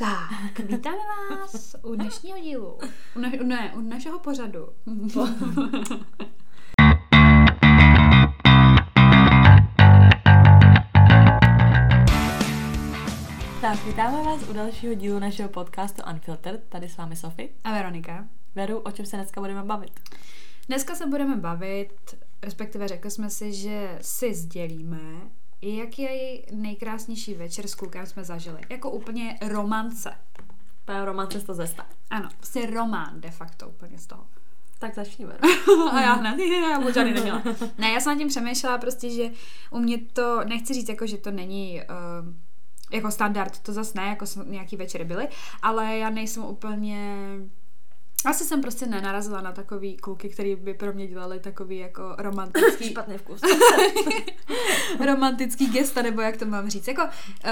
Tak, vítáme vás u dnešního dílu. U na, ne, u našeho pořadu. Tak, vítáme vás u dalšího dílu našeho podcastu Unfiltered. Tady s vámi Sofie. A Veronika. Veru, o čem se dneska budeme bavit? Dneska se budeme bavit, respektive řekli jsme si, že si sdělíme, jaký je nejkrásnější večer s klukem jsme zažili. Jako úplně romance. Úplně romance z toho zesta. Ano, prostě román de facto úplně z toho. Tak začneme. a já hned, já buď žádný neměla. Ne, já jsem nad tím přemýšlela prostě, že u mě to, nechci říct jako, že to není uh, jako standard, to zase ne, jako nějaký večery byly, ale já nejsem úplně asi jsem prostě nenarazila na takový kluky, který by pro mě dělali takový jako romantický... Špatný vkus. romantický gesta, nebo jak to mám říct. Jako, uh,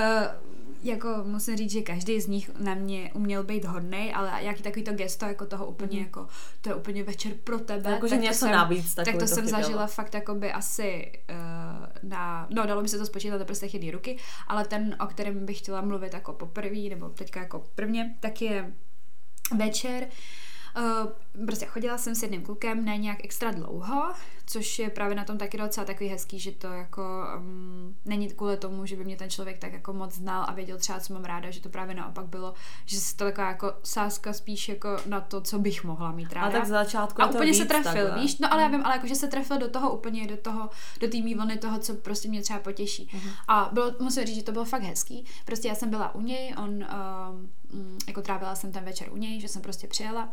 jako musím říct, že každý z nich na mě uměl být hodný, ale jaký takový to gesto, jako toho úplně, mm. jako to je úplně večer pro tebe. Jako, že něco jsem, navíc. Tak to, to jsem chybělo. zažila fakt by asi uh, na, no dalo by se to spočítat na prstech jedné ruky, ale ten, o kterém bych chtěla mluvit jako poprvé, nebo teďka jako prvně, tak je večer, uh, Uh, prostě chodila jsem s jedným klukem ne nějak extra dlouho, což je právě na tom taky docela takový hezký, že to jako um, není kvůli tomu, že by mě ten člověk tak jako moc znal a věděl třeba, co mám ráda, že to právě naopak bylo, že se to taková jako sáska spíš jako na to, co bych mohla mít ráda. A tak z začátku A úplně víc, se trefil, takhle. víš? No ale já vím, ale jakože se trefil do toho úplně, do toho, do té vlny toho, co prostě mě třeba potěší. Uh-huh. A bylo, musím říct, že to bylo fakt hezký. Prostě já jsem byla u něj, on um, jako trávila jsem ten večer u něj, že jsem prostě přijela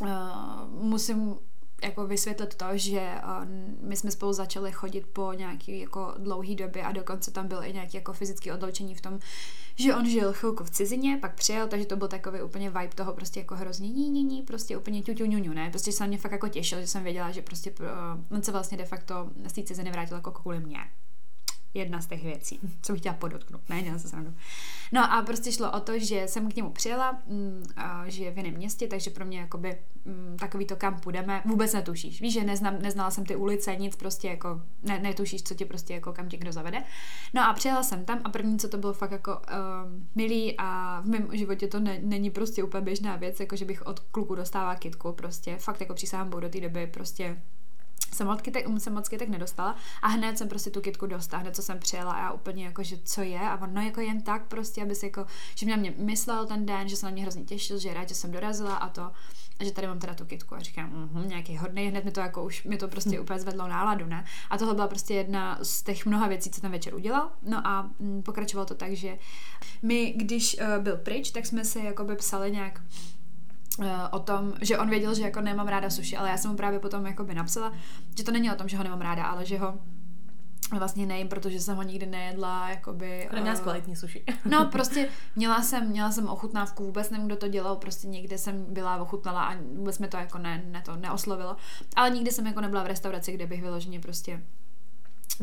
uh, musím jako vysvětlit to, že uh, my jsme spolu začali chodit po nějaký jako dlouhý době a dokonce tam byl i nějaký jako fyzický odloučení v tom, že on žil chvilku v cizině, pak přijel, takže to byl takový úplně vibe toho prostě jako hrozně ní, prostě úplně ťu, ťu, ňu, ňu, ne, prostě se na mě fakt jako těšil, že jsem věděla, že prostě uh, on se vlastně de facto z té ciziny vrátil jako kvůli mě jedna z těch věcí, co bych chtěla podotknout, ne, dělám se srandu. No a prostě šlo o to, že jsem k němu přijela, mm, žije v jiném městě, takže pro mě jakoby mm, takový to, kam půjdeme, vůbec netušíš. Víš, že neznám, neznala jsem ty ulice, nic prostě jako, ne, netušíš, co ti prostě jako, kam tě kdo zavede. No a přijela jsem tam a první, co to bylo fakt jako um, milý a v mém životě to ne, není prostě úplně běžná věc, jako že bych od kluku dostávala kitku, prostě fakt jako přísahám do té doby prostě jsem moc, kytek, jsem moc kytek nedostala a hned jsem prostě tu kitku dostala, hned co jsem přijela a já úplně jako, že co je a on no jako jen tak prostě, aby si jako, že mě, mě myslel ten den, že se na mě hrozně těšil, že rád, že jsem dorazila a to a že tady mám teda tu kitku a říkám, mm, nějaký hodný, hned mi to jako už, mi to prostě hmm. úplně zvedlo náladu, ne? A tohle byla prostě jedna z těch mnoha věcí, co ten večer udělal. No a mm, pokračovalo to tak, že my, když uh, byl pryč, tak jsme se jakoby psali nějak o tom, že on věděl, že jako nemám ráda sushi, ale já jsem mu právě potom jako by napsala, že to není o tom, že ho nemám ráda, ale že ho vlastně nejím, protože jsem ho nikdy nejedla, jakoby... Neměla uh, kvalitní sushi. no, prostě měla jsem, měla jsem ochutnávku, vůbec nevím, kdo to dělal, prostě někde jsem byla ochutnala a vůbec mi to jako ne, ne to neoslovilo, ale nikdy jsem jako nebyla v restauraci, kde bych vyloženě prostě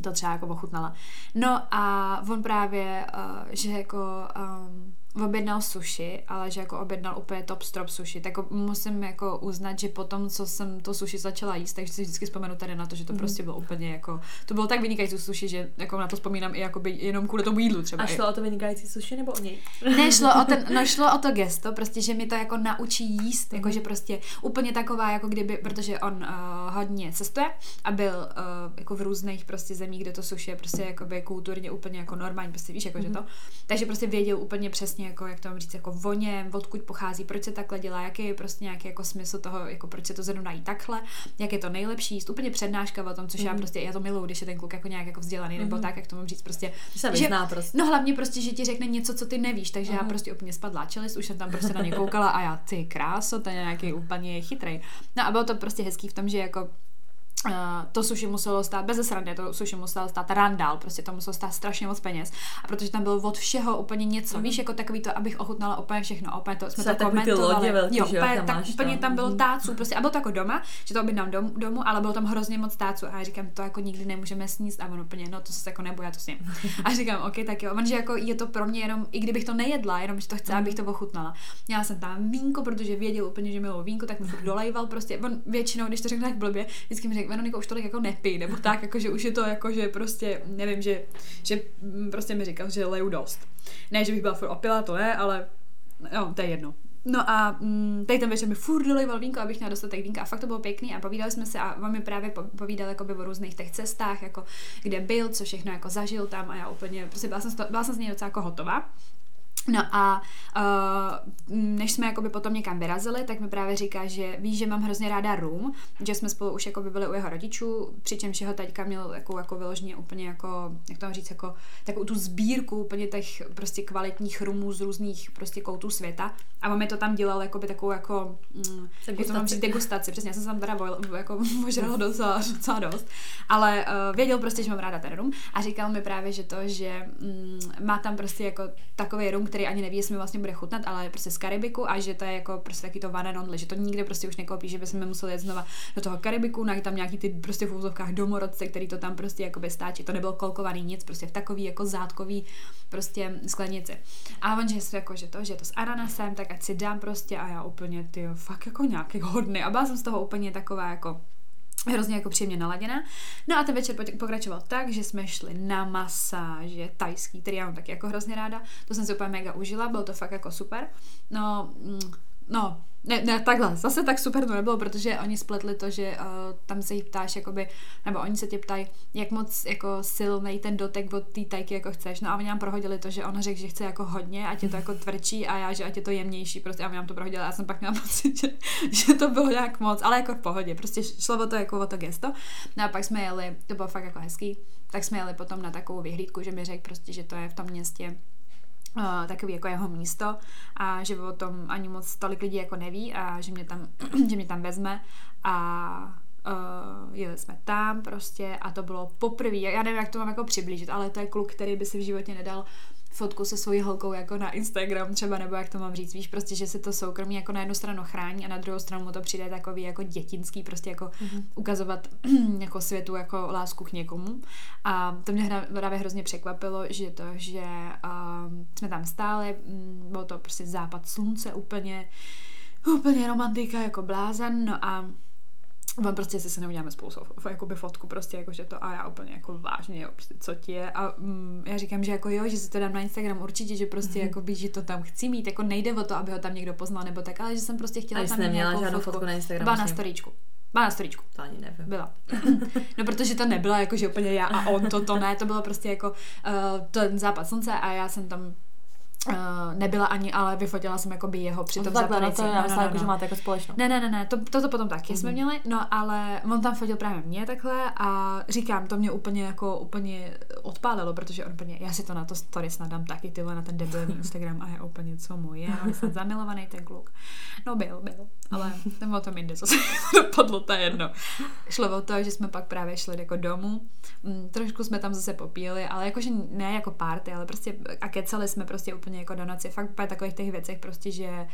to třeba jako ochutnala. No a on právě, uh, že jako um, objednal sushi, ale že jako objednal úplně top strop sushi, tak musím jako uznat, že potom, co jsem to sushi začala jíst, takže si vždycky vzpomenu tady na to, že to mm. prostě bylo úplně jako, to bylo tak vynikající sushi, že jako na to vzpomínám i jako jenom kvůli tomu jídlu třeba. A šlo o to vynikající sushi nebo o něj? Ne, šlo o, ten, no, šlo o to gesto, prostě, že mi to jako naučí jíst, mm. jako že prostě úplně taková, jako kdyby, protože on uh, hodně cestuje a byl uh, jako v různých prostě zemích, kde to sushi je prostě jako by kulturně úplně jako normální, prostě víš, jako mm. že to, takže prostě věděl úplně přesně jako, jak to mám říct, jako voně, odkud pochází, proč se takhle dělá, jaký je prostě nějaký jako smysl toho, jako proč se to zrovna jí takhle, jak je to nejlepší, jíst, úplně přednáška o tom, což mm. já mhm. prostě, já to miluju, když je ten kluk jako nějak jako vzdělaný, mm. nebo mhm. tak, jak to mám říct, prostě. Se že, prostě. No hlavně prostě, že ti řekne něco, co ty nevíš, takže mm. já mhm. prostě úplně spadla čelist, už jsem tam prostě na ně koukala a já, ty kráso, je nějaký úplně chytrý. No a bylo to prostě hezký v tom, že jako Uh, to sushi muselo stát, bez srandy, to sushi muselo stát randál, prostě to muselo stát strašně moc peněz. A protože tam bylo od všeho úplně něco, mm. víš, jako takový to, abych ochutnala úplně všechno, úplně to jsme Co to komentovali. Lodě velký, jo, že úplně, tam tak, máš úplně tam. tam bylo mm. táců, prostě, a bylo to jako doma, že to objednám dom, domů, ale bylo tam hrozně moc táců. A já říkám, to jako nikdy nemůžeme sníst, a on úplně, no to se jako nebude, já to sním. A říkám, OK, tak jo, on, že jako je to pro mě jenom, i kdybych to nejedla, jenom že to chce, mm. abych to ochutnala. Měla jsem tam vínko, protože věděl úplně, že miluji vínko, tak mi dolejval prostě. On většinou, když to řeknu tak blbě, vždycky mi řekl, Veronika už tolik jako nepí, nebo tak, jako že už je to jako, že prostě, nevím, že, že prostě mi říkal, že leju dost. Ne, že bych byla furt opila, to ne, ale jo, to je jedno. No a mm, tady ten večer mi furt dolejval vínko, abych měla dostatek vínka a fakt to bylo pěkný a povídali jsme se a on mi právě povídal jakoby o různých těch cestách, jako kde byl, co všechno jako zažil tam a já úplně, prostě byla jsem, byla jsem z něj docela jako hotová. No a uh, než jsme jakoby potom někam vyrazili, tak mi právě říká, že ví, že mám hrozně ráda rum, že jsme spolu už jakoby byli u jeho rodičů, přičemž jeho taťka měl jako, jako vyloženě úplně jako, jak to říct, jako takovou tu sbírku úplně těch prostě kvalitních rumů z různých prostě koutů světa. A on mi to tam dělal jakoby takovou jako, mm, jak to mám říct, degustaci, přesně, já jsem se tam teda vojl, jako možrala docela, docela dost, ale uh, věděl prostě, že mám ráda ten rum. A říkal mi právě, že to, že mm, má tam prostě jako takový rum, který ani neví, jestli mi vlastně bude chutnat, ale prostě z Karibiku a že to je jako prostě taky to one and only, že to nikde prostě už nekoupí, že bychom museli jet znova do toho Karibiku, na tam nějaký ty prostě v úzovkách domorodce, který to tam prostě jako stáčí. To nebylo kolkovaný nic, prostě v takový jako zátkový prostě sklenici. A on, že je jako, že to, že je to s ananasem, tak ať si dám prostě a já úplně, ty fakt jako nějaký hodný. A byla jsem z toho úplně taková jako hrozně jako příjemně naladěná. No a ten večer pokračoval tak, že jsme šli na masáže tajský, který já mám taky jako hrozně ráda. To jsem si úplně mega užila, bylo to fakt jako super. No, mm, no, ne, ne, takhle, zase tak super to nebylo, protože oni spletli to, že uh, tam se jí ptáš, jakoby, nebo oni se tě ptají, jak moc jako silný ten dotek od té tajky jako chceš. No a oni nám prohodili to, že on řekl, že chce jako hodně, ať je to jako tvrdší a já, že ať je to jemnější, prostě a oni nám to prohodili. Já jsem pak měla pocit, že, že to bylo nějak moc, ale jako v pohodě, prostě šlo o to jako o to gesto. No a pak jsme jeli, to bylo fakt jako hezký, tak jsme jeli potom na takovou vyhlídku, že mi řekl prostě, že to je v tom městě uh, takový jako jeho místo a že o tom ani moc tolik lidí jako neví a že mě tam, že mě tam vezme a uh, jeli jsme tam prostě a to bylo poprvé, já nevím, jak to mám jako přiblížit, ale to je kluk, který by si v životě nedal fotku se svojí holkou jako na Instagram třeba, nebo jak to mám říct, víš, prostě, že se to soukromí jako na jednu stranu chrání a na druhou stranu mu to přijde takový jako dětinský, prostě jako mm-hmm. ukazovat jako světu jako lásku k někomu. A to mě právě hrozně překvapilo, že to, že uh, jsme tam stáli, um, bylo to prostě západ slunce úplně, úplně romantika jako blázen, no a on prostě si se neuděláme spolu jakoby fotku prostě jakože to a já úplně jako vážně, jo, prostě, co ti je a mm, já říkám, že jako jo, že si to dám na Instagram určitě, že prostě mm-hmm. jakoby, že to tam chci mít, jako nejde o to, aby ho tam někdo poznal nebo tak, ale že jsem prostě chtěla a tam mít nějakou žádnou fotku, fotku na Instagram. Byla na storíčku. Byla na storíčku. To ani nevím. Byla. No protože to nebyla jako, že úplně já a on, to, to ne, to bylo prostě jako uh, ten západ slunce a já jsem tam Uh, nebyla ani, ale vyfotila jsem jako by jeho při tom Takhle, no no, no, no, jako, že máte jako společnou. Ne, ne, ne, ne, to, to, to potom taky mm-hmm. jsme mhm. měli, no ale on tam fotil právě mě takhle a říkám, to mě úplně jako úplně odpálilo, protože on úplně, já si to na to story snadám taky, tyhle na ten debilní Instagram a je úplně co můj je, on jsem zamilovaný ten kluk. No byl, byl, ale ten o tom jinde, co se dopadlo, to je jedno. Šlo o to, že jsme pak právě šli jako domů, mm, trošku jsme tam zase popíli, ale jakože ne jako party, ale prostě a kecali jsme prostě úplně jako do noci. Fakt úplně takových těch věcech prostě, že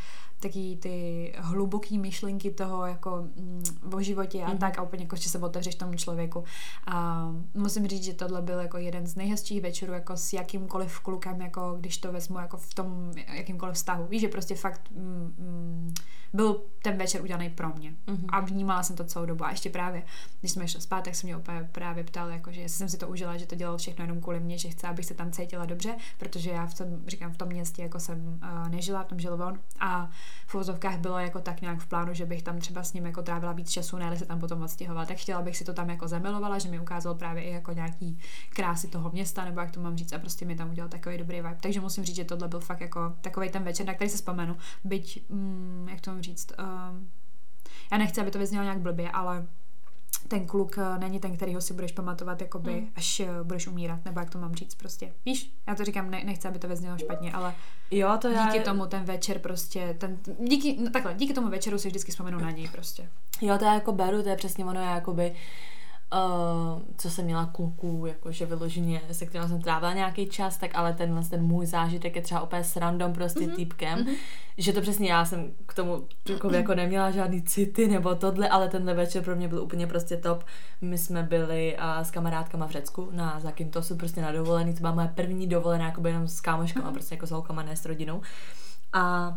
taky ty hluboký myšlenky toho jako mm, o životě a mm. tak a úplně jako, že se otevřeš tomu člověku. A musím říct, že tohle byl jako jeden z nejhezčích večerů jako s jakýmkoliv klukem, jako když to vezmu jako v tom jakýmkoliv vztahu. Víš, že prostě fakt mm, mm, byl ten večer udělaný pro mě. Mm-hmm. A vnímala jsem to celou dobu. A ještě právě, když jsme šli spát, tak se mě úplně právě ptal, jako, že jestli jsem si to užila, že to dělal všechno jenom kvůli mě, že chce, abych se tam cítila dobře, protože já v tom, říkám, v tom městě jako jsem uh, nežila, v tom žil on. A v uvozovkách bylo jako tak nějak v plánu, že bych tam třeba s ním jako trávila víc času, ne se tam potom odstěhovala. Tak chtěla bych si to tam jako zamilovala, že mi ukázal právě i jako nějaký krásy toho města, nebo jak to mám říct, a prostě mi tam udělal takový dobrý vibe. Takže musím říct, že tohle byl fakt jako takový ten večer, na který se vzpomenu. Byť, mm, jak to mám říct, um, já nechci, aby to vyznělo nějak blbě, ale ten kluk uh, není ten, kterýho si budeš pamatovat, jakoby, mm. až uh, budeš umírat, nebo jak to mám říct prostě. Víš, já to říkám, ne, nechci, aby to vyznělo špatně, ale jo, to díky já... tomu ten večer prostě, ten, díky, no takhle, díky tomu večeru si vždycky vzpomenu na něj prostě. Jo, to já jako beru, to je přesně ono, já jakoby uh, co jsem měla kluků, jakože vyloženě, se kterým jsem trávila nějaký čas, tak ale tenhle ten můj zážitek je třeba opět s random prostě mm-hmm. týpkem, mm-hmm. že to přesně já jsem k tomu klukovi jako neměla žádný city nebo tohle, ale tenhle večer pro mě byl úplně prostě top. My jsme byli uh, s kamarádkama v Řecku na Zakyntosu prostě na dovolený, to byla moje první dovolená jako jenom s kámoškama, mm-hmm. prostě jako s holkama, ne s rodinou. A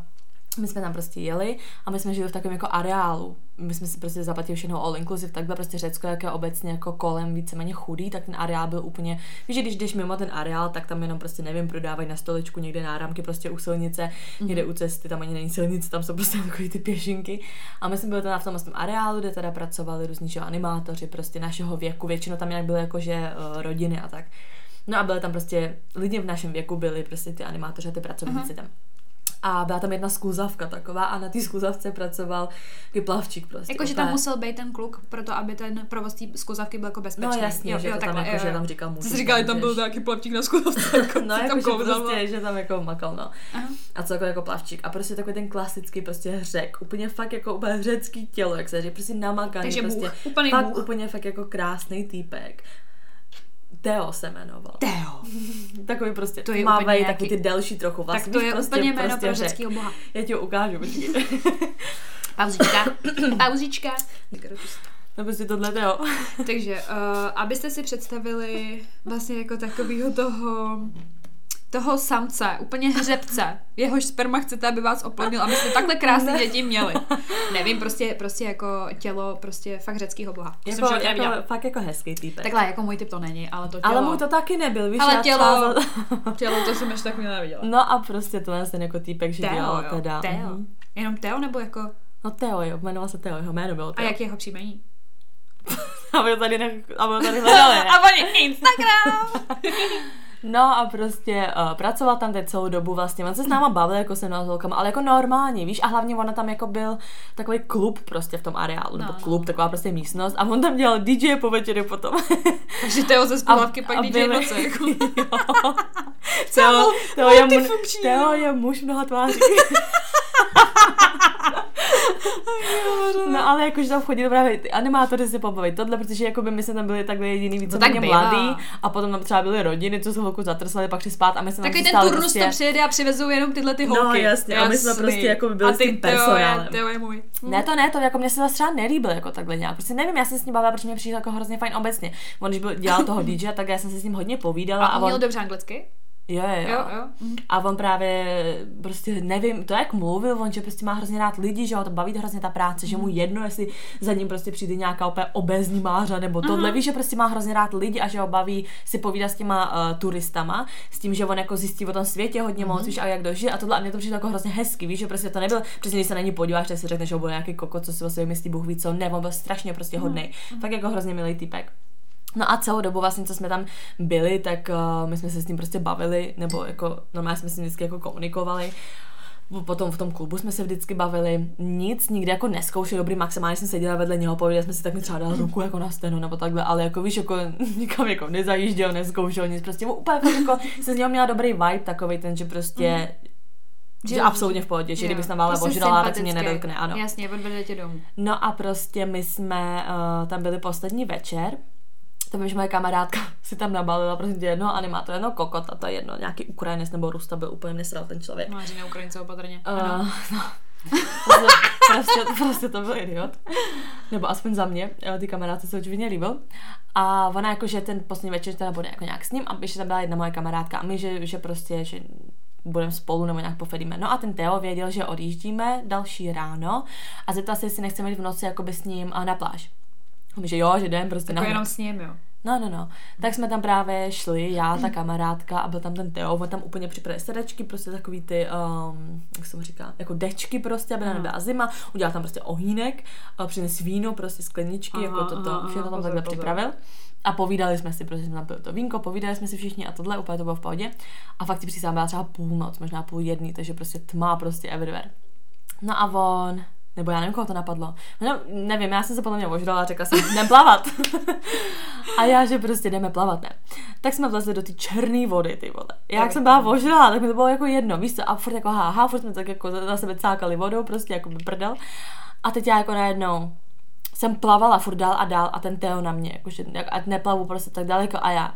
my jsme tam prostě jeli a my jsme žili v takovém jako areálu. My jsme si prostě zaplatili všechno all inclusive, takhle prostě Řecko, jak je obecně jako kolem víceméně chudý, tak ten areál byl úplně, víš, že když jdeš mimo ten areál, tak tam jenom prostě nevím, prodávají na stoličku někde náramky prostě u silnice, mm-hmm. někde u cesty, tam ani není silnice, tam jsou prostě takové ty pěšinky. A my jsme byli teda v tom, tom areálu, kde teda pracovali různí že, animátoři prostě našeho věku, většinou tam nějak byly jakože uh, rodiny a tak. No a byly tam prostě lidi v našem věku byli prostě ty animátoři a ty pracovníci uh-huh. tam a byla tam jedna skluzavka taková a na té skluzavce pracoval plavčík prostě. Jakože tam musel být ten kluk, proto aby ten provoz té skluzavky byl jako bezpečný. No jasně, jo, že jo, to takhle, tam, jako, jo, že tam říkal muž. Jsi říkal, že tam byl nějaký plavčík na skluzavce. Jako, no jako, že prostě, že tam jako makal, no. Aha. A co jako, jako plavčík. A prostě takový ten klasický prostě řek, úplně fakt jako úplně řecký tělo, jak se říká, prostě namakaný, Takže prostě bůh, úplný fakt bůh. úplně fakt jako krásný týpek. Teo se jmenoval. Teo. takový prostě to je mávej, nějaký... takový ty delší trochu. Vlastně, tak to je prostě, úplně jméno prostě pro řeckého boha. Já ti ho ukážu, počkej. Pauzička. Pauzička. No prostě tohle Teo. Takže, uh, abyste si představili vlastně jako takového toho toho samce, úplně hřebce, jehož sperma chcete, aby vás oplodnil, abyste takhle krásné děti měli. Nevím, prostě, prostě jako tělo prostě fakt řeckého boha. Jako, Jsem, jako, fakt jako hezký typ. Takhle, jako můj typ to není, ale to tělo. Ale můj to taky nebyl, víš, ale tělo, tělo, to jsem ještě tak neviděla. No a prostě to ten jako týpek, že Teo, dělal jo. teda. Teo. Mm-hmm. Jenom Teo nebo jako? No Teo, jo, jmenoval se Teo, jeho jméno bylo Teo. A jak je jeho příjmení? aby ho tady, ne, aby ho tady hledali. a oni Instagram! No a prostě uh, pracoval tam teď celou dobu vlastně, on se s náma bavil jako se holkama, ale jako normálně, víš, a hlavně ona tam jako byl takový klub prostě v tom areálu, no, nebo klub, no. taková prostě místnost a on tam dělal DJ po večeru potom. Takže Teo ze spolávky pak DJ byli, noce, jako. Teo, Teo, je muž, Teo je muž mnoha tváří. no ale jakože tam chodili právě ty animátory si pobavit tohle, protože jako by my jsme tam byli takhle jediný více no, tak mladý a potom tam třeba byly rodiny, co se holku zatrsali, pak šli spát a my jsme Takový ten turnus prostě... to přijede a přivezou jenom tyhle ty holky. No jasně, jasný. a my jsme prostě jako by byli s tím personálem. Teo je můj. Ne, to ne, to jako mě se zase třeba nelíbil jako takhle nějak. Prostě nevím, já jsem s ním bavila, protože mě přišel jako hrozně fajn obecně. On když byl, dělal toho DJ, tak já jsem se s ním hodně povídala. A, a on měl dobře anglicky? Jo, jo, jo. jo. Mhm. A on právě prostě nevím, to jak mluvil, on že prostě má hrozně rád lidi, že ho to baví hrozně ta práce, mm. že mu mhm. jedno, jestli za ním prostě přijde nějaká úplně obezní mářa nebo tohle, víš, že prostě má hrozně rád lidi a že ho baví si povídat s těma uh, turistama, s tím, že on jako zjistí o tom světě hodně mm. moc, víš, a jak dožije a tohle a mě to přijde jako hrozně hezky, víš, že prostě to nebyl, přesně když se na ní podíváš, tak si řekneš, že byl nějaký koko, co si o sobě myslí, Bůh ví co, ne, on byl strašně prostě hodný, mm. tak jako hrozně milý typek. No a celou dobu vlastně, co jsme tam byli, tak uh, my jsme se s ním prostě bavili, nebo jako normálně jsme s ním vždycky jako komunikovali. Potom v tom klubu jsme se vždycky bavili, nic nikdy jako neskoušeli, dobrý, maximálně jsem seděla vedle něho, povídali jsme si, tak mi třeba dal ruku jako na stenu nebo takhle, ale jako víš, jako nikam jako nezajížděl, neskoušel nic, prostě úplně jako se z něho měla dobrý vibe takový ten, že prostě že, že absolutně v pohodě, že kdybych tam ale prostě ožrala, tak se mě nedotkne, ano. Jasně, odvede tě domů. No a prostě my jsme uh, tam byli poslední večer to vím, že moje kamarádka si tam nabalila prostě jedno animátor, jedno kokot a to je jedno, nějaký Ukrajinec nebo Rusta byl úplně nesral ten člověk. No, že Ukrajince opatrně. Uh, no. prostě, prostě to byl idiot. Nebo aspoň za mě, ty kamarádce se očividně líbil. A ona jako, že ten poslední večer teda bude jako nějak s ním a ještě tam byla jedna moje kamarádka a my, že, že prostě, že budeme spolu nebo nějak pofedíme. No a ten Teo věděl, že odjíždíme další ráno a zeptal se, jestli nechceme jít v noci jakoby s ním na pláž. Že jo, že jdem prostě jako na jenom s ním, jo. No, no, no. Tak jsme tam právě šli, já, ta kamarádka a byl tam ten Teo, on tam úplně připravil sedačky, prostě takový ty, um, jak se mu říká, jako dečky prostě, aby nebyla zima, udělal tam prostě ohýnek, přines víno, prostě skleničky, aha, jako toto, aha, všechno tam takhle připravil. A povídali jsme si, prostě jsme tam pili to vínko, povídali jsme si všichni a tohle, úplně to bylo v pohodě. A fakt ti přísám byla třeba půlnoc, možná půl jedný, takže prostě tma prostě everywhere. No a on nebo já nevím, koho to napadlo. No, nevím, já jsem se podle mě ožrala a řekla jsem, jdem plavat. a já, že prostě jdeme plavat, ne. Tak jsme vlezli do té černé vody, ty vole. Já, jak jsem byla ožrala, tak mi to bylo jako jedno, víš co, a furt jako haha, furt jsme tak jako za sebe cákali vodou, prostě jako by prdel. A teď já jako najednou jsem plavala furt dál a dál a ten Teo na mě, jakože, ať neplavu prostě tak daleko a já,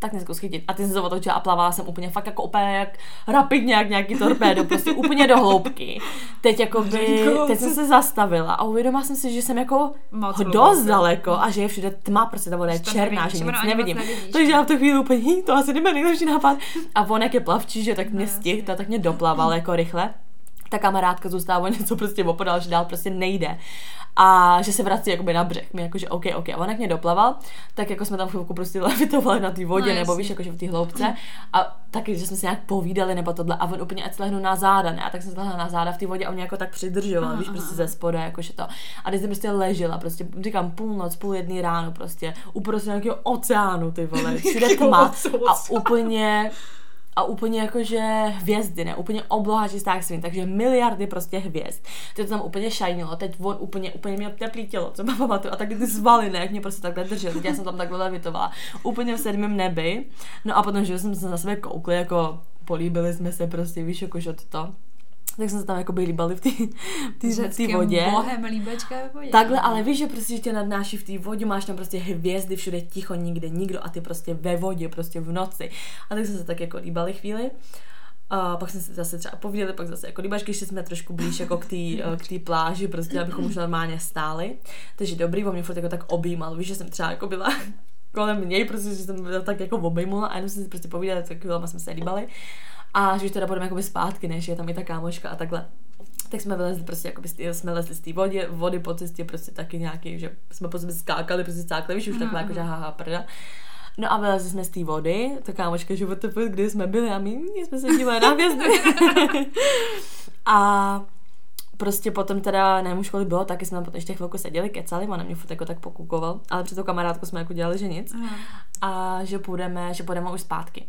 tak nezkus chytit. A ty jsem se otočila a plavala jsem úplně fakt jako úplně jak rapidně, jak nějaký torpédo, prostě úplně do hloubky. Teď jako by, teď jsem se zastavila a uvědomila jsem si, že jsem jako Moc dost daleko a že je všude tma, prostě ta voda je černá, že nic nevidím. Takže já v tu chvíli úplně, to asi nebude nejlepší nápad. A on jak je plavčí, že tak mě stihl, tak mě doplaval jako rychle. ta kamarádka zůstává něco prostě opodal, že dál prostě nejde. A že se vrací jakoby na břeh. My jakože OK, OK. A on jak mě doplaval, tak jako jsme tam chvilku prostě levitovali na té vodě, no, nebo víš, jakože v té hloubce. A taky, že jsme se nějak povídali nebo tohle. A on úplně ať slehnu na záda, ne? A tak jsem slehla na záda v té vodě a on mě jako tak přidržoval, víš, prostě ze spoda, jakože to. A když jsem prostě ležela, prostě říkám půlnoc, půl jedný ráno, prostě uprostřed nějakého oceánu, ty vole, všude tma a úplně a úplně jakože hvězdy, ne, úplně obloha čistá svým, takže miliardy prostě hvězd. To tam úplně šajnilo, teď on úplně, úplně měl teplý tělo, co mám pamatuju, a tak ty zvaly, ne, jak mě prostě takhle držel, teď já jsem tam takhle levitovala, úplně v sedmém nebi, no a potom, že jsem se na sebe koukli, jako políbili jsme se prostě, víš, jakože to tak jsme se tam jako by líbali v té vodě. bohem líbečka ve vodě. Takhle, ale víš, že prostě že tě nadnáší v té vodě, máš tam prostě hvězdy, všude ticho, nikde nikdo a ty prostě ve vodě, prostě v noci. A tak jsme se tak jako líbali chvíli. A pak jsme se zase třeba povídali, pak zase jako líbačky, ještě jsme trošku blíž jako k té k pláži, prostě abychom už normálně stáli. Takže dobrý, on mě furt jako tak objímal, víš, že jsem třeba jako byla kolem něj, prostě, že jsem byla tak jako obejmula a jenom jsme si prostě povídali, tak jsme se líbali a že teda budeme jakoby zpátky, než je tam i ta kámoška a takhle. Tak jsme vylezli prostě, jakoby, jsme lezli z té vody, vody po cestě prostě taky nějaký, že jsme po sebe skákali, prostě skákali, víš, už takhle jako, že haha, prda. No a vylezli jsme z té vody, ta kámoška, že what kde jsme byli a my jsme se dívali na hvězdy. a prostě potom teda, nevím už kolik bylo, taky jsme tam potom ještě chvilku seděli, kecali, ona mě furt jako tak pokukoval, ale před tou kamarádku jsme jako dělali, že nic. Aha. A že půjdeme, že půjdeme už zpátky.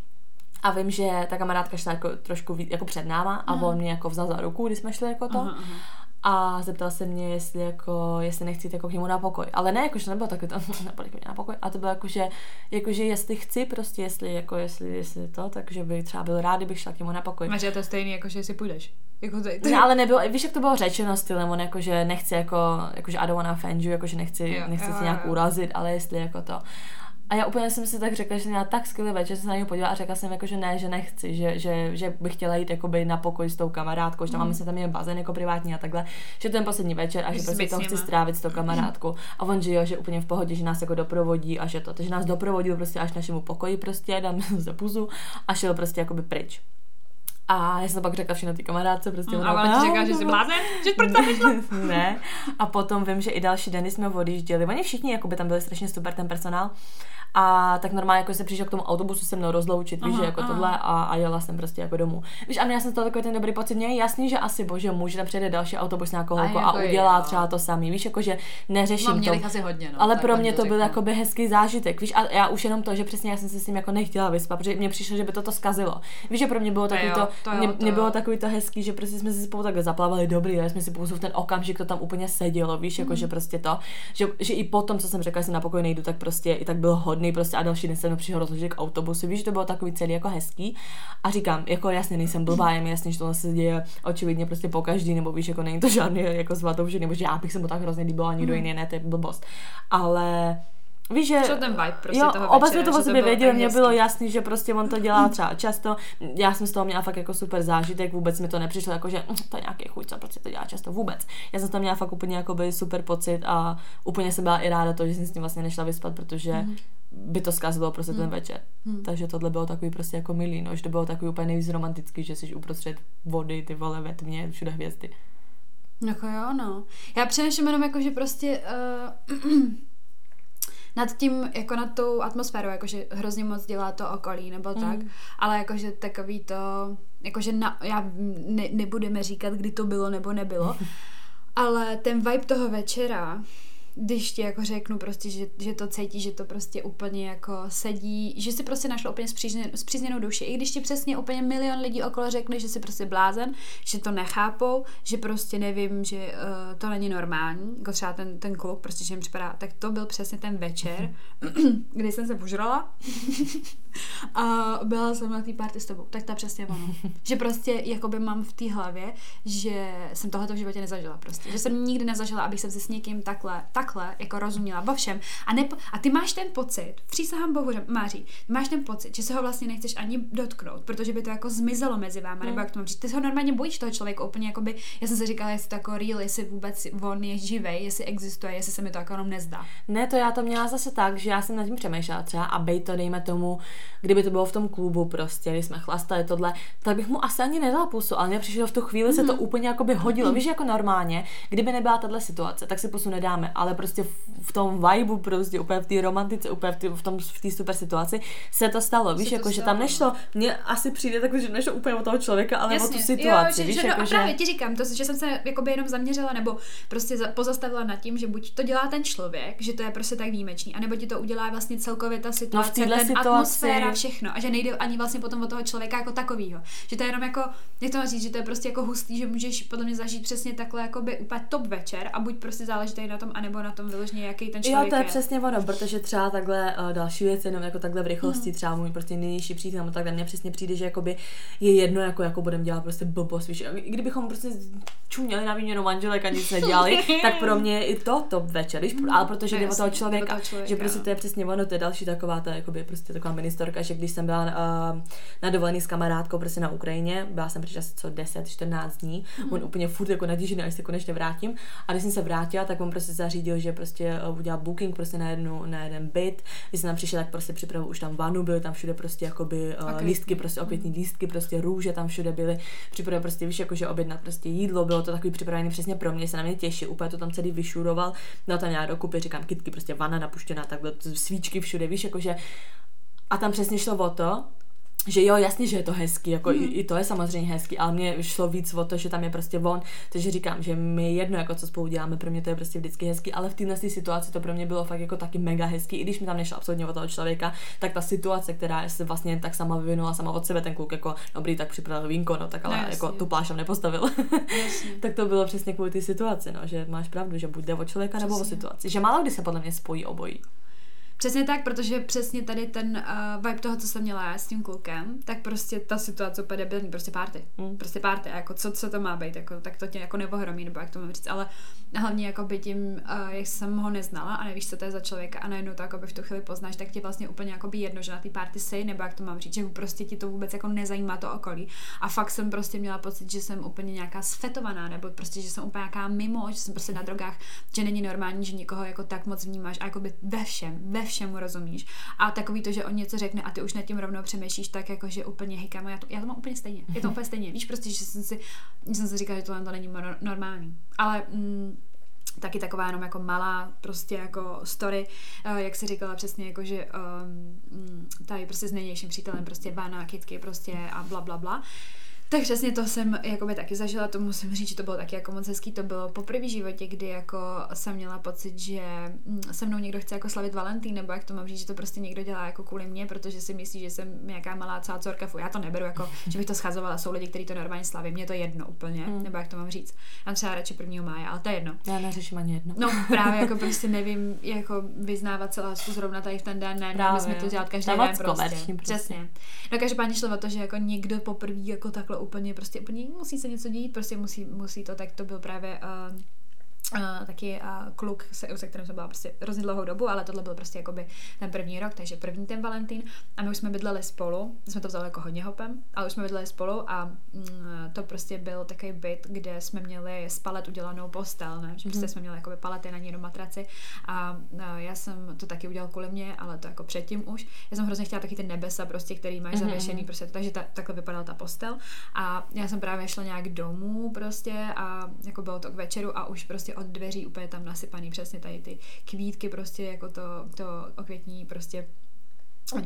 A vím, že ta kamarádka šla jako trošku víc, jako před náma a on mě jako vzal za ruku, když jsme šli jako to. Aha, aha. A zeptal se mě, jestli jako, jestli nechci jako k němu na pokoj. Ale ne, jakože nebylo takové to, napojď mě na pokoj. A to bylo jako, že, jakože jestli chci prostě, jestli, jako, jestli, jestli to, takže by třeba byl rád, kdybych šla k němu na pokoj. Máš je to stejný, jako že si půjdeš. Jako to, to... Ne, ale nebylo, víš, jak to bylo řečeno stylem, on jako, že nechci jako, jakože I don't wanna offend you, jakože nechci, jo, nechci jo, si nějak jo. urazit, ale jestli jako to. A já úplně jsem si tak řekla, že jsem měla tak skvělý večer, že jsem se na něj podívala a řekla jsem jako, že ne, že nechci, že, že, že bych chtěla jít jakoby na pokoj s tou kamarádkou, že tam mm. máme se tam je bazén jako privátní a takhle, že ten poslední večer a že prostě to chci strávit s tou kamarádkou. A on, že jo, že úplně v pohodě, že nás jako doprovodí a že to, takže nás doprovodil prostě až našemu pokoji prostě, dám se puzu a šel prostě jakoby pryč. A já jsem pak řekla všechno ty kamarádce, prostě mm, ona, ti říká, že jsi blázen, že proč tam ne. A potom vím, že i další dny jsme odjížděli. Oni všichni, jako by tam byli strašně super, ten personál. A tak normálně jako se přišel k tomu autobusu se mnou rozloučit, víš, jako aha. tohle a, a, jela jsem prostě jako domů. Víš, a já jsem to takový ten dobrý pocit, mě je jasný, že asi bože může tam přijde další autobus nějakou a, jako a udělá je, třeba to samý, víš, jako že neřeším no, to. asi hodně, no, ale pro mě to byl jako by hezký zážitek, víš, a já už jenom to, že přesně já jsem se s tím jako nechtěla vyspat, protože mě přišlo, že by to to skazilo. Víš, že pro mě bylo takový to, to, mě, mě, bylo takový to hezký, že prostě jsme si spolu takhle zaplavali dobrý, já jsme si pouze v ten okamžik to tam úplně sedělo, víš, jako mm. že prostě to, že, že i potom, co jsem řekla, že si na pokoj nejdu, tak prostě i tak byl hodný prostě a další den jsem přišel rozložit k autobusu, víš, to bylo takový celý jako hezký. A říkám, jako jasně nejsem blbá, je mi jasně, že tohle se děje očividně prostě po každý, nebo víš, jako není to žádný jako zvatou, nebo že já bych se mu tak hrozně líbil a nikdo mm. jiný ne, to je blbost. Ale Víš, že... Co ten vibe prostě jo, toho oba jsme to o sobě věděli, mě bylo jasný, že prostě on to dělá třeba často. Já jsem z toho měla fakt jako super zážitek, vůbec mi to nepřišlo jako, že hm, to je nějaký chuť, co prostě to dělá často, vůbec. Já jsem z toho měla fakt úplně jako by super pocit a úplně jsem byla i ráda to, že jsem s tím vlastně nešla vyspat, protože mm by to zkazilo prostě mm. ten večer. Mm. Takže tohle bylo takový prostě jako milý, no, že to bylo takový úplně nejvíc romantický, že jsi uprostřed vody, ty vole ve tmě, všude hvězdy. Jako jo, no. Já přemýšlím jenom jako, že prostě uh, nad tím, jako nad tou atmosférou, jakože hrozně moc dělá to okolí, nebo mm. tak, ale jakože takový to, jakože na, já ne, nebudeme říkat, kdy to bylo nebo nebylo, ale ten vibe toho večera, když ti jako řeknu prostě, že, že to cítí, že to prostě úplně jako sedí, že si prostě našlo úplně zpřízněnou duši. I když ti přesně úplně milion lidí okolo řekne, že si prostě blázen, že to nechápou, že prostě nevím, že uh, to není normální, jako třeba ten, ten kluk, prostě, že jim připadá, tak to byl přesně ten večer, kdy jsem se požrala a byla jsem na té party s tebou. Tak to přesně ono. že prostě jakoby mám v té hlavě, že jsem tohleto v životě nezažila prostě. Že jsem nikdy nezažila, abych se s někým takhle, tak takhle jako rozuměla vo všem. A, ne, a ty máš ten pocit, přísahám Bohu, Máří, máš ten pocit, že se ho vlastně nechceš ani dotknout, protože by to jako zmizelo mezi váma, nebo jak to mám říct. Ty se ho normálně bojíš toho člověka úplně, jakoby, já jsem si říkala, jestli to jako real, jestli vůbec on je živý, jestli existuje, jestli se mi to jako jenom nezdá. Ne, to já to měla zase tak, že já jsem nad tím přemýšlela třeba, aby to dejme tomu, kdyby to bylo v tom klubu prostě, když jsme chlastali tohle, tak bych mu asi ani nedala pusu, ale mně přišlo v tu chvíli mm. se to mhm. úplně jako by hodilo. Mm. Víš, jako normálně, kdyby nebyla tahle situace, tak si pusu nedáme, ale prostě v, v tom vibu, prostě úplně v té romantice, úplně v, tý, v tom v té super situaci se to stalo. Víš, jako, že tam nešlo, mně asi přijde tak, že nešlo úplně o toho člověka, ale Jasně. o tu situaci. Jo, že, víš, že, jako, no, že... právě ti říkám, to, že jsem se jakoby jenom zaměřila nebo prostě pozastavila nad tím, že buď to dělá ten člověk, že to je prostě tak výjimečný, anebo ti to udělá vlastně celkově ta situace, no ten situaci... atmosféra, všechno. A že nejde ani vlastně potom od toho člověka jako takového. Že to je jenom jako, jak to říct, že to je prostě jako hustý, že můžeš podle mě zažít přesně takhle jako by úplně top večer a buď prostě záleží na tom, anebo na tom vyloženě, jaký ten člověk Jo, to je, je. přesně ono, protože třeba takhle uh, další věc, jenom jako takhle v rychlosti, mm. třeba můj prostě nejnižší přítel, tak takhle mně přesně přijde, že jakoby je jedno, jako, jako budeme dělat prostě blbost, víš, i kdybychom prostě čuměli na výměnu manželek a nic nedělali, tak pro mě je i to top večer, víš, mm. ale protože jde o toho člověka, že prostě to je přesně ono, to je další taková, ta, jakoby prostě taková ministorka, že když jsem byla uh, na dovolený s kamarádkou prostě na Ukrajině, byla jsem přišla co 10-14 dní, mm. on úplně furt jako naděžený, až se konečně vrátím. A když jsem se vrátila, tak on prostě zařídil, že prostě uh, udělal booking prostě na, jednu, na jeden byt. Když jsem tam přišla, tak prostě připravil už tam vanu, byly tam všude prostě jakoby uh, okay. lístky, prostě opětní lístky, prostě růže tam všude byly. Připravil prostě, víš, jakože objednat prostě jídlo, bylo to takový připravený přesně pro mě, se na mě těší, úplně to tam celý vyšuroval, dal tam já dokupy, říkám, kytky, prostě vana napuštěná, takhle svíčky všude, víš, jakože a tam přesně šlo o to, že jo, jasně, že je to hezký, jako mm. i, i to je samozřejmě hezký, ale mě šlo víc o to, že tam je prostě von, takže říkám, že mi je jedno, jako co spolu děláme, pro mě to je prostě vždycky hezký, ale v téhle situaci to pro mě bylo fakt jako taky mega hezký, i když mi tam nešlo absolutně o toho člověka, tak ta situace, která se vlastně tak sama vyvinula sama od sebe, ten kluk jako dobrý, tak připravil vínko, no tak ale no, jako tu plášť nepostavil. tak to bylo přesně kvůli té situaci, no, že máš pravdu, že buď jde o člověka přesně. nebo o situaci, že málo kdy se podle mě spojí obojí. Přesně tak, protože přesně tady ten uh, vibe toho, co jsem měla já s tím klukem, tak prostě ta situace úplně debilní, prostě party. Mm. Prostě party, jako co, co to má být, jako, tak to tě jako nepohromí, nebo jak to mám říct, ale hlavně jako by tím, uh, jak jsem ho neznala a nevíš, co to je za člověka a najednou to jako by v tu chvíli poznáš, tak ti vlastně úplně jako by jedno, že na té party jsi, nebo jak to mám říct, že prostě ti to vůbec jako nezajímá to okolí. A fakt jsem prostě měla pocit, že jsem úplně nějaká sfetovaná, nebo prostě, že jsem úplně nějaká mimo, že jsem prostě na drogách, že není normální, že někoho jako tak moc vnímáš a jako by ve všem, ve všem rozumíš. A takový to, že on něco řekne a ty už nad tím rovnou přemýšlíš, tak jako, že úplně hykám. Já to, já to mám úplně stejně. Je to úplně stejně. Víš prostě, že jsem si, jsem si říkala, že tohle to není normální. Ale mm, taky taková jenom jako malá prostě jako story, uh, jak si říkala přesně, jako že um, tady prostě s nejnějším přítelem prostě Vana, Kitky prostě a bla bla bla. Tak přesně to jsem jakoby taky zažila, to musím říct, že to bylo taky jako moc hezký, to bylo po první životě, kdy jako jsem měla pocit, že mm, se mnou někdo chce jako slavit Valentín, nebo jak to mám říct, že to prostě někdo dělá jako kvůli mě, protože si myslí, že jsem nějaká malá cácorka, fu, já to neberu jako, že bych to schazovala, jsou lidi, kteří to normálně slaví, mě to jedno úplně, mm. nebo jak to mám říct. Já třeba radši 1. máje, ale to je jedno. Já neřeším ani jedno. No právě jako prostě nevím, jako vyznávat celá zrovna tady v ten den, ne, právě. jsme to dělat každý den prostě. prostě. Přesně. No každopádně šlo o to, že jako někdo poprvé jako takhle úplně, prostě úplně musí se něco dít, prostě musí, musí to, tak to byl právě uh, Uh, taky uh, kluk, se, se kterým jsem byla prostě hrozně dlouhou dobu, ale tohle byl prostě jakoby ten první rok, takže první ten Valentín a my už jsme bydleli spolu, jsme to vzali jako hodně hopem, ale už jsme bydleli spolu a mm, to prostě byl takový byt, kde jsme měli z palet udělanou postel, ne? že prostě mm. jsme měli jakoby palety na ní do matraci a uh, já jsem to taky udělal kvůli mě, ale to jako předtím už. Já jsem hrozně chtěla taky ty nebesa prostě, který máš mm-hmm. zavěšený, prostě, takže ta, takhle vypadala ta postel a já jsem právě šla nějak domů prostě a jako bylo to k večeru a už prostě od dveří úplně tam nasypaný přesně tady ty kvítky prostě jako to, to okvětní prostě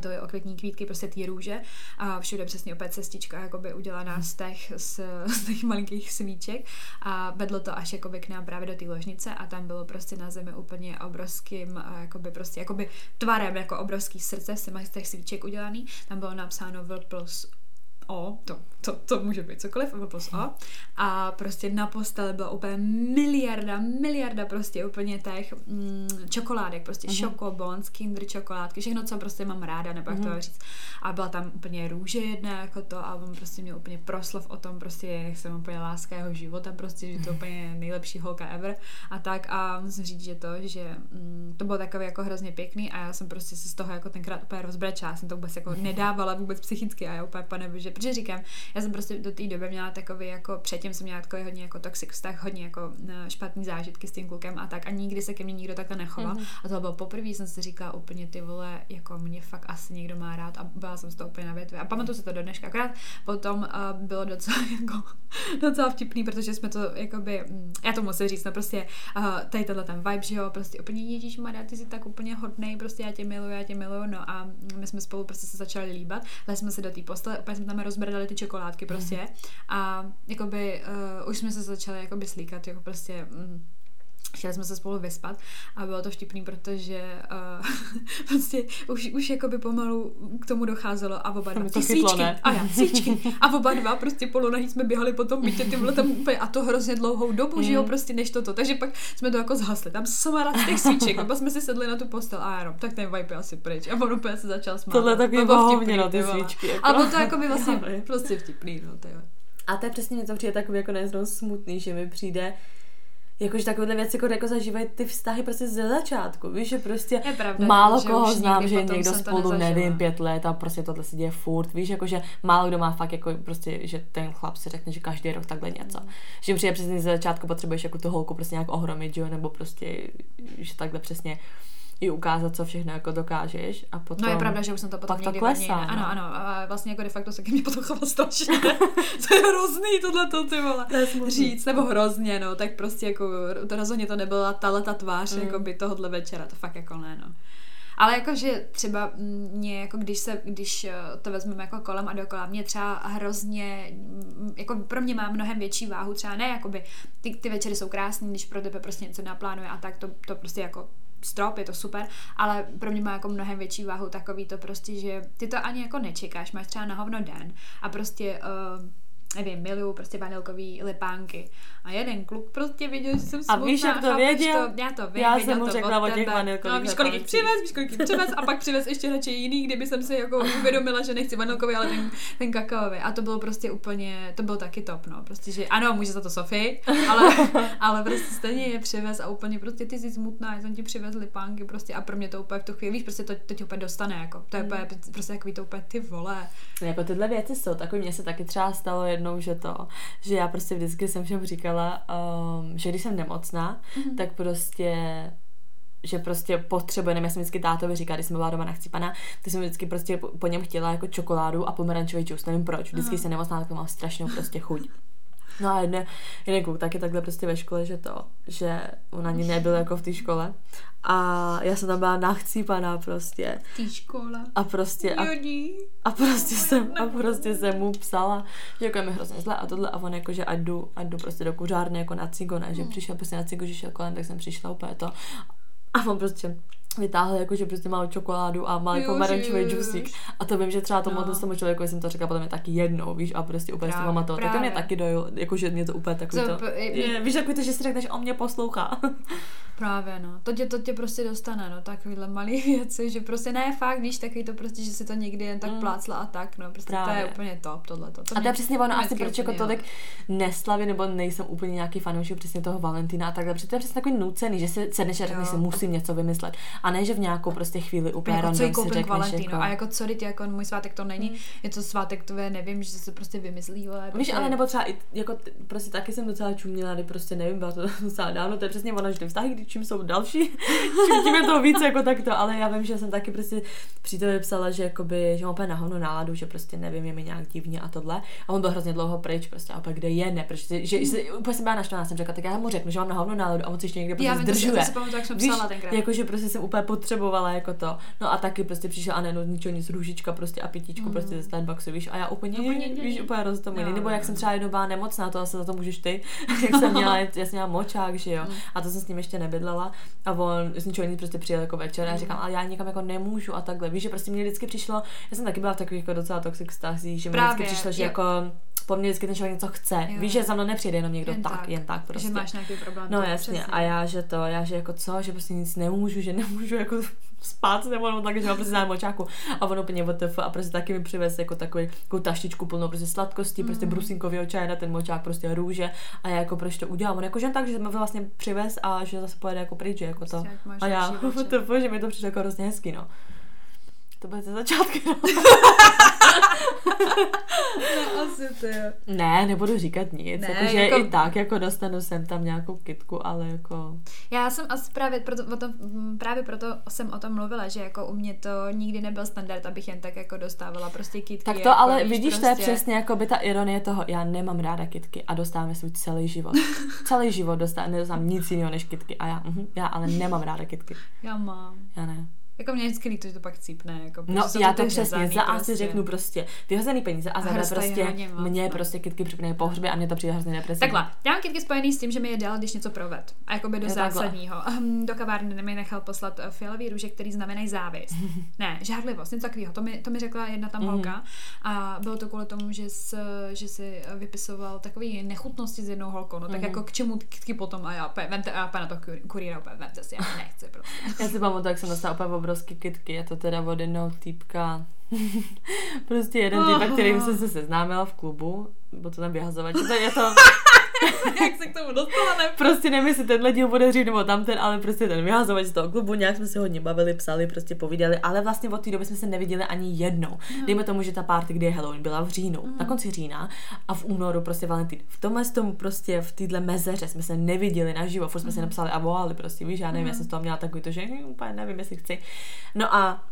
to je okvětní kvítky, prostě ty růže a všude přesně opět cestička jakoby udělaná z těch, z, z těch malinkých svíček a vedlo to až jakoby k nám právě do té ložnice a tam bylo prostě na zemi úplně obrovským jakoby prostě jakoby tvarem jako obrovský srdce z těch svíček udělaný, tam bylo napsáno V plus O, to, to, to může být cokoliv, nebo plus O. A prostě na posteli byla úplně miliarda, miliarda prostě úplně těch mm, čokoládek, prostě uh-huh. šokobons, kinder čokoládky, všechno, co prostě mám ráda, nebo jak uh-huh. to říct. A byla tam úplně růže jedna jako to a on prostě měl úplně proslov o tom, prostě jak jsem úplně láska jeho života, prostě, že to úplně nejlepší holka ever a tak a musím říct, že to, že mm, to bylo takové jako hrozně pěkný a já jsem prostě se z toho jako tenkrát úplně rozbrečela, jsem to vůbec jako nedávala vůbec psychicky a já úplně pane, že protože říkám, já jsem prostě do té doby měla takový jako, předtím jsem měla takový hodně jako toxic vztah, hodně jako eh, špatný zážitky s tím klukem a tak a nikdy se ke mně nikdo takhle nechoval. Mm-hmm. A to bylo poprvé, jsem si říkala úplně ty vole, jako mě fakt asi někdo má rád a byla jsem z toho úplně na větvi. A pamatuju si to do dneška. Akorát potom uh, bylo docela jako docela vtipný, protože jsme to jakoby, mm, já to musím říct, no prostě uh, tady tenhle ten vibe, že jo, prostě úplně Ježíš Maria, ty jsi tak úplně hodnej, prostě já tě miluju, já tě miluju, no a my jsme spolu prostě se začali líbat, ale jsme se do té postele, úplně jsme tam rozbrdali ty čokoládky prostě mm. a jakoby uh, už jsme se začali jakoby slíkat, jako prostě mm, Chtěli jsme se spolu vyspat a bylo to vtipný, protože uh, prostě už, už jakoby pomalu k tomu docházelo a oba dva, ty svíčky, a já, svíčky, a oba dva prostě polonahý jsme běhali po tom bytě, ty tam úplně, a to hrozně dlouhou dobu, mm. že jo, mm. prostě než toto, takže pak jsme to jako zhasli, tam samara z těch svíček, a pak jsme si sedli na tu postel a já tak ten vibe je asi pryč a on úplně se začal smát. Tohle takový vtipný, no, ty svíčky. Jako. A bylo to jako by vlastně prostě vtipný, no, to A to je přesně něco přijde takový jako smutný, že mi přijde, jakože takovéhle věci jako, jako zažívají ty vztahy prostě ze začátku, víš, že prostě je pravda, málo že koho znám, že někdo spolu, nevím, pět let a prostě tohle se děje furt, víš, jakože málo kdo má fakt jako prostě, že ten chlap si řekne, že každý rok takhle něco. Mm. Že přijde přesně ze začátku potřebuješ jako tu holku prostě nějak ohromit, že jo, nebo prostě, že takhle přesně i ukázat, co všechno jako dokážeš a potom... No je pravda, že už jsem to potom pak to klesá, ne, Ano, ano, a vlastně jako de facto se ke mně potom choval strašně. to je hrozný tohle to ty vole. To říct, nebo hrozně, no, tak prostě jako to rozhodně to nebyla ta leta tvář, mm. jako by tohohle večera, to fakt jako ne, no. Ale jakože třeba mě, jako když, se, když eh, to vezmeme jako kolem a dokola, mě třeba hrozně, jako pro mě má mnohem větší váhu, třeba ne, jakoby ty, ty večery jsou krásné, když pro tebe prostě něco naplánuje a tak, to, to prostě jako strop, je to super, ale pro mě má jako mnohem větší váhu takový to prostě, že ty to ani jako nečekáš, máš třeba na hovno den a prostě uh, nevím, miluju prostě vanilkový lipánky. A jeden kluk prostě viděl, že jsem smutná. A víš, jak to věděl? To, já to vím, já jsem mu řekla o těch vanilkových no, víš, kolik jich přivez, víš, kolik jich přivez a pak přivez ještě radši jiný, kdyby jsem si jako uvědomila, že nechci vanilkový, ale ten, ten kakaový. A to bylo prostě úplně, to bylo taky top, no. Prostě, že ano, může za to Sofie, ale, ale prostě stejně je přivez a úplně prostě ty jsi smutná, jsem ti přivez lipánky prostě a pro mě to úplně v tu chvíli, víš, prostě to, to tě úplně dostane, jako. To je úplně, prostě takový to úplně ty vole. Jako tyhle věci jsou, takový mě se taky třeba stalo jednou, že to, že já prostě vždycky jsem všem říkala, um, že když jsem nemocná, mm-hmm. tak prostě že prostě potřebuje, nevím, já jsem vždycky tátovi říká, když jsem byla doma nachcípaná, tak jsem vždycky prostě po, něm chtěla jako čokoládu a pomerančový džus, nevím proč, vždycky jsem nemocná, tak to mám strašnou prostě chuť. No a jedne, jeden kluk taky takhle prostě ve škole, že to, že on ani nebyl jako v té škole. A já jsem tam byla nachcípaná prostě. Tý škola. A prostě a, a prostě jsem, a prostě jsem mu psala, že jako je mi hrozně zle a tohle a on jako, že ať jdu, ať jdu prostě do kuřárny jako na cigo, ne, že mm. přišel prostě na cigo, že šel kolem, tak jsem přišla úplně to. A on prostě vytáhl jako, že prostě mal čokoládu a malý pomerančový džusík. A to vím, že třeba tomu no. tomu člověku jsem to řekla potom je taky jednou, víš, a prostě úplně právě, si to Tak to mě taky dojel, jako že mě to úplně takový to, to je, víš, jako to, že si řekneš, on mě poslouchá. Právě, no. To tě, to tě prostě dostane, no, takovýhle malý věci, že prostě ne fakt, víš, takový to prostě, že si to někdy jen tak mm. plácla a tak, no, prostě Právě. to je úplně top, tohle. To, a to je přesně ono, asi proč jako tolik neslavy, nebo nejsem úplně nějaký fanoušek přesně toho Valentína a takhle, protože to je přesně takový nucený, že si sedneš a řekneš si, musím něco vymyslet. A ne, že v nějakou prostě chvíli úplně jako random co si řekneš, Valentino. Jako... A jako co ty, jako můj svátek to není, mm. je to svátek, to je, nevím, že se prostě vymyslí, ale Víš, prostě... ale nebo třeba i, jako prostě taky jsem docela čuměla, kdy prostě nevím, bylo to docela dávno, to je přesně ono, že ty vztahy, když čím jsou další, čím tím je to víc jako takto, ale já vím, že jsem taky prostě příteli psala, že jakoby, že mám úplně nahonou náladu, že prostě nevím, je mi nějak divně a tohle. A on byl hrozně dlouho pryč, prostě a pak kde je, ne, protože že, že úplně jsem byla naštvaná, jsem řekla, tak já mu řeknu, že mám nahonou náladu a on si ještě někde prostě já zdržuje. Já si pamatuju, jak jsem psala tenkrát. Jako, že prostě jsem úplně potřebovala jako to. No a taky prostě přišel a ne, no ničeho nic, růžička prostě a pitičku mm. prostě ze Starbucksu, víš, a já úplně, úplně víš, úplně roztomilý. Nebo jak jsem třeba jednou byla nemocná, to asi za to můžeš ty, jak jsem měla, já jsem měla močák, že jo, mm. a to jsem s ním ještě nebydlela. A on z ničeho nic prostě přijel jako večer. A já říkám, ale já nikam jako nemůžu a takhle, víš, že prostě mě vždycky přišlo, já jsem taky byla v takových jako docela toxic vztazích, že mi vždycky přišlo, že jako po mně vždycky ten člověk něco chce. Jo. Víš, že za mnou nepřijde jenom někdo jen tak, tak, jen tak prostě. Že máš nějaký problém. No jasně. Přesně. A já, že to, já, že jako co, že prostě nic nemůžu, že nemůžu jako spát nebo no, tak, že mám prostě zájem očáku. A on úplně WTF a prostě taky mi přivez jako takový, jako taštičku plnou prostě sladkosti, mm. prostě brusinkový čaje na ten močák, prostě růže a já jako proč to udělám. On jako, že tak, že mi vlastně přivez a že zase pojede jako pryč, jako to. Prostě a já, WTF, že mi to přišlo jako hrozně hezky, no. To bude ze začátky, no. ne, asi ty. Ne, nebudu říkat nic. Ne, jako, že jako... i tak jako dostanu sem tam nějakou kitku, ale jako... Já jsem asi právě proto, o tom, právě proto jsem o tom mluvila, že jako u mě to nikdy nebyl standard, abych jen tak jako dostávala prostě kitky. Tak to jako, ale vidíš, prostě... to je prostě- přesně jako by ta ironie toho, já nemám ráda kitky a dostávám svůj celý život. celý život dostávám, nedostávám nic jiného než kitky a já, uh, já ale nemám ráda kitky. Já mám. Já ne. Jako mě vždycky líto, že to pak cípne. Jako, no já to přesně, za A si řeknu prostě vyhozený peníze a za B prostě mě prostě kytky připne pohřby a mě to přijde hrozně depresivní. Takhle, já mám kytky spojený s tím, že mi je dal, když něco proved. A jako by do zásadního. Um, do kavárny mi nechal poslat uh, fialový růže, který znamenají závist. ne, žádlivost, něco takového. To mi, to mi řekla jedna tam mm. holka. A bylo to kvůli tomu, že, s, že si vypisoval takové nechutnosti s jednou holkou. No tak mm. jako k čemu kytky potom a já, vemte, a já na to kurýra, vemte si, já nechci prostě. já si pamatuju, jak jsem dostala obrovský kitky, je to teda od jednoho týpka, prostě jeden týpek, kterým jsem se seznámila v klubu, bo to tam vyhazovat, že to je to... Jak se k tomu dostala, ne? Prostě nevím, jestli tenhle díl bude dřív nebo tamten, ale prostě ten vyhazovač z toho klubu, nějak jsme se hodně bavili, psali, prostě povídali, ale vlastně od té doby jsme se neviděli ani jednou. Mm. Dejme tomu, že ta party, kdy je Halloween, byla v říjnu, mm. na konci října a v únoru prostě Valentín. V tomhle tomu prostě v téhle mezeře jsme se neviděli naživo, furt jsme mm. se napsali a volali prostě, víš, já nevím, mm. já jsem z toho měla takový to, že hm, úplně nevím, jestli chci. No a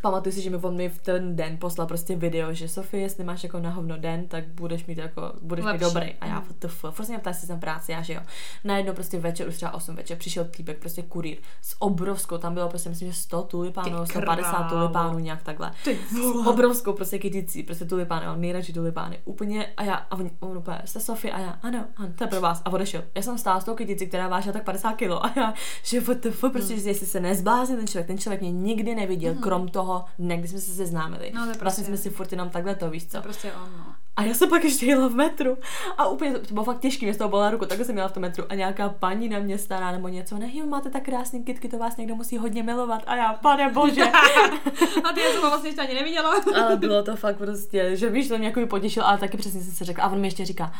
Pamatuju si, že mi on mi v ten den poslal prostě video, že Sofie, jestli máš jako na hovno den, tak budeš mít jako, budeš Lepší. mít dobrý. A já, to f, prostě mě ptá, jestli jsem práci, já že jo. Najednou prostě večer, už třeba 8 večer, přišel týpek, prostě kurýr s obrovskou, tam bylo prostě myslím, že 100 tulipánů, 150 tulipánů, nějak takhle. Ty s obrovskou prostě kyticí, prostě tulipány, on nejradši tulipány. Úplně a já, a on, on úplně, jste Sofie a já, ano, ano, to je pro vás. A odešel. Já jsem stála s tou kyticí, která vážila tak 50 kilo a já, že what the fuck, prostě, hmm. jestli se nezblázní ten člověk, ten člověk mě nikdy neviděl, hmm. krom toho dne, kdy jsme se seznámili. No, to prostě, vlastně jsme si furt jenom takhle to, víš co? To prostě on, no. A já jsem pak ještě jela v metru a úplně to, bylo fakt těžké, mě z toho byla ruku, takhle jsem měla v tom metru a nějaká paní na mě stará nebo něco, ne, máte tak krásný kitky, to vás někdo musí hodně milovat a já, pane bože. a ty já jsem vlastně ještě ani neviděla. ale bylo to fakt prostě, že víš, to mě jako potěšil, ale taky přesně jsem se řekla a on mi ještě říká,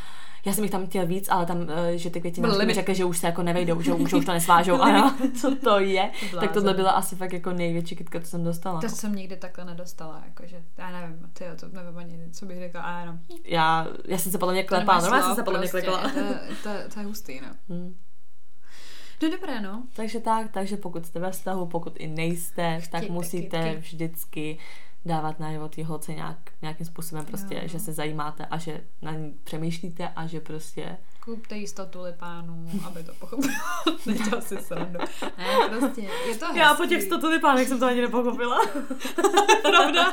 já jsem jich tam chtěl víc, ale tam, eh, že ty květiny mi řekli, že už se jako nevejdou, že už, už to nesvážou. A já, co to je? tak tohle byla asi fakt jako největší kytka, co jsem dostala. To jsem nikdy takhle nedostala, jakože, já nevím, ty to nevím ani, co bych řekla, a jenom. Já, já jsem se podle mě klepala, normálně jsem se podle mě klepala. To, to, to, je hustý, no. Hmm. No dobré, no. Takže tak, takže pokud jste ve vztahu, pokud i nejste, Chtějte tak musíte kytky. vždycky dávat najevo té holce nějak, nějakým způsobem prostě, jo. že se zajímáte a že na ní přemýšlíte a že prostě kupte jistotu tulipánů, aby to pochopil. Nedělal si srandu. Ne, prostě, je to hezký. Já po těch 100 tulipánech jsem to ani nepochopila. Pravda?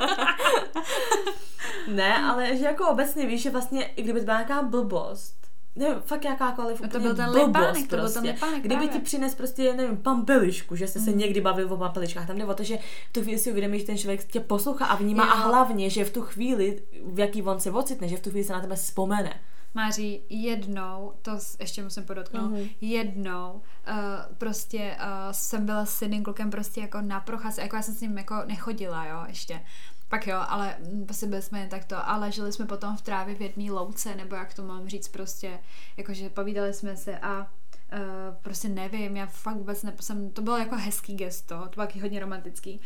ne, ale že jako obecně víš, že vlastně, i kdyby to byla nějaká blbost, ne, fakt jakákoliv no to byl ten blbost lepánek, prostě. to byl ten lepánek Kdyby právě. ti přines prostě, nevím, pampelišku, že mm. se někdy bavil o pampeličkách, tam jde o to, že v tu chvíli si uvědomíš, že ten člověk tě poslouchá a vnímá jo. a hlavně, že v tu chvíli, v jaký on se ocitne, že v tu chvíli se na tebe vzpomene. Máří, jednou, to ještě musím podotknout, mm-hmm. jednou uh, prostě uh, jsem byla s jedným klukem prostě jako na procházce, jako já jsem s ním jako nechodila, jo, ještě. Pak jo, ale prostě byli jsme jen takto, ale žili jsme potom v trávě v jedné louce, nebo jak to mám říct prostě, jakože povídali jsme se a Uh, prostě nevím, já fakt vůbec ne, jsem, to bylo jako hezký gesto, to bylo hodně romantický.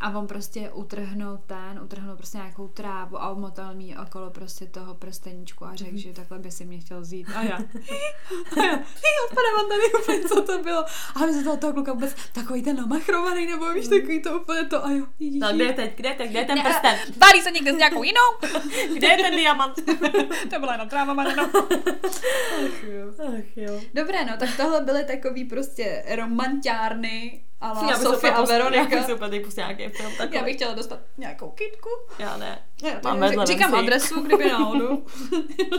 A on prostě utrhnul ten, utrhnul prostě nějakou trávu a omotal mi okolo prostě toho prsteníčku a řekl, mm-hmm. že takhle by si mě chtěl vzít. A já, a já, odpadám tady úplně, co to bylo. A my se toho, toho kluka vůbec takový ten namachrovaný, nebo víš, mm. takový to úplně to, a jo. No, kde je teď, kde je teď, kde je ten ne, prsten? Válí se někde s nějakou jinou? kde je ten diamant? to byla jenom tráva, marino. Ach jo. Ach jo. Dobré, no, tak tohle byly takový prostě romantiárny Ale Sofie a Veronika. Já bych úplně pustila nějaký film takový. Já bych chtěla dostat nějakou kitku. Já ne. Já, Mám vedle Říkám adresu, kdyby náhodou.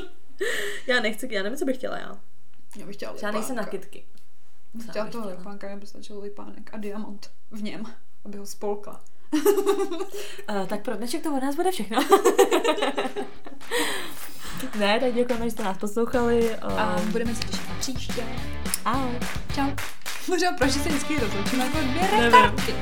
já nechci, já nevím, co bych chtěla já. Já bych chtěla Já nejsem na kitky. Chtěla toho lipánka, mě by stačil lipánek a diamant v něm, aby ho spolkla. uh, tak pro dnešek to od nás bude všechno. ne, tak děkujeme, že jste nás poslouchali. Um... A budeme se těšit příště. Ahoj. Čau. Možná proč se vždycky rozloučíme jako dvě retarky.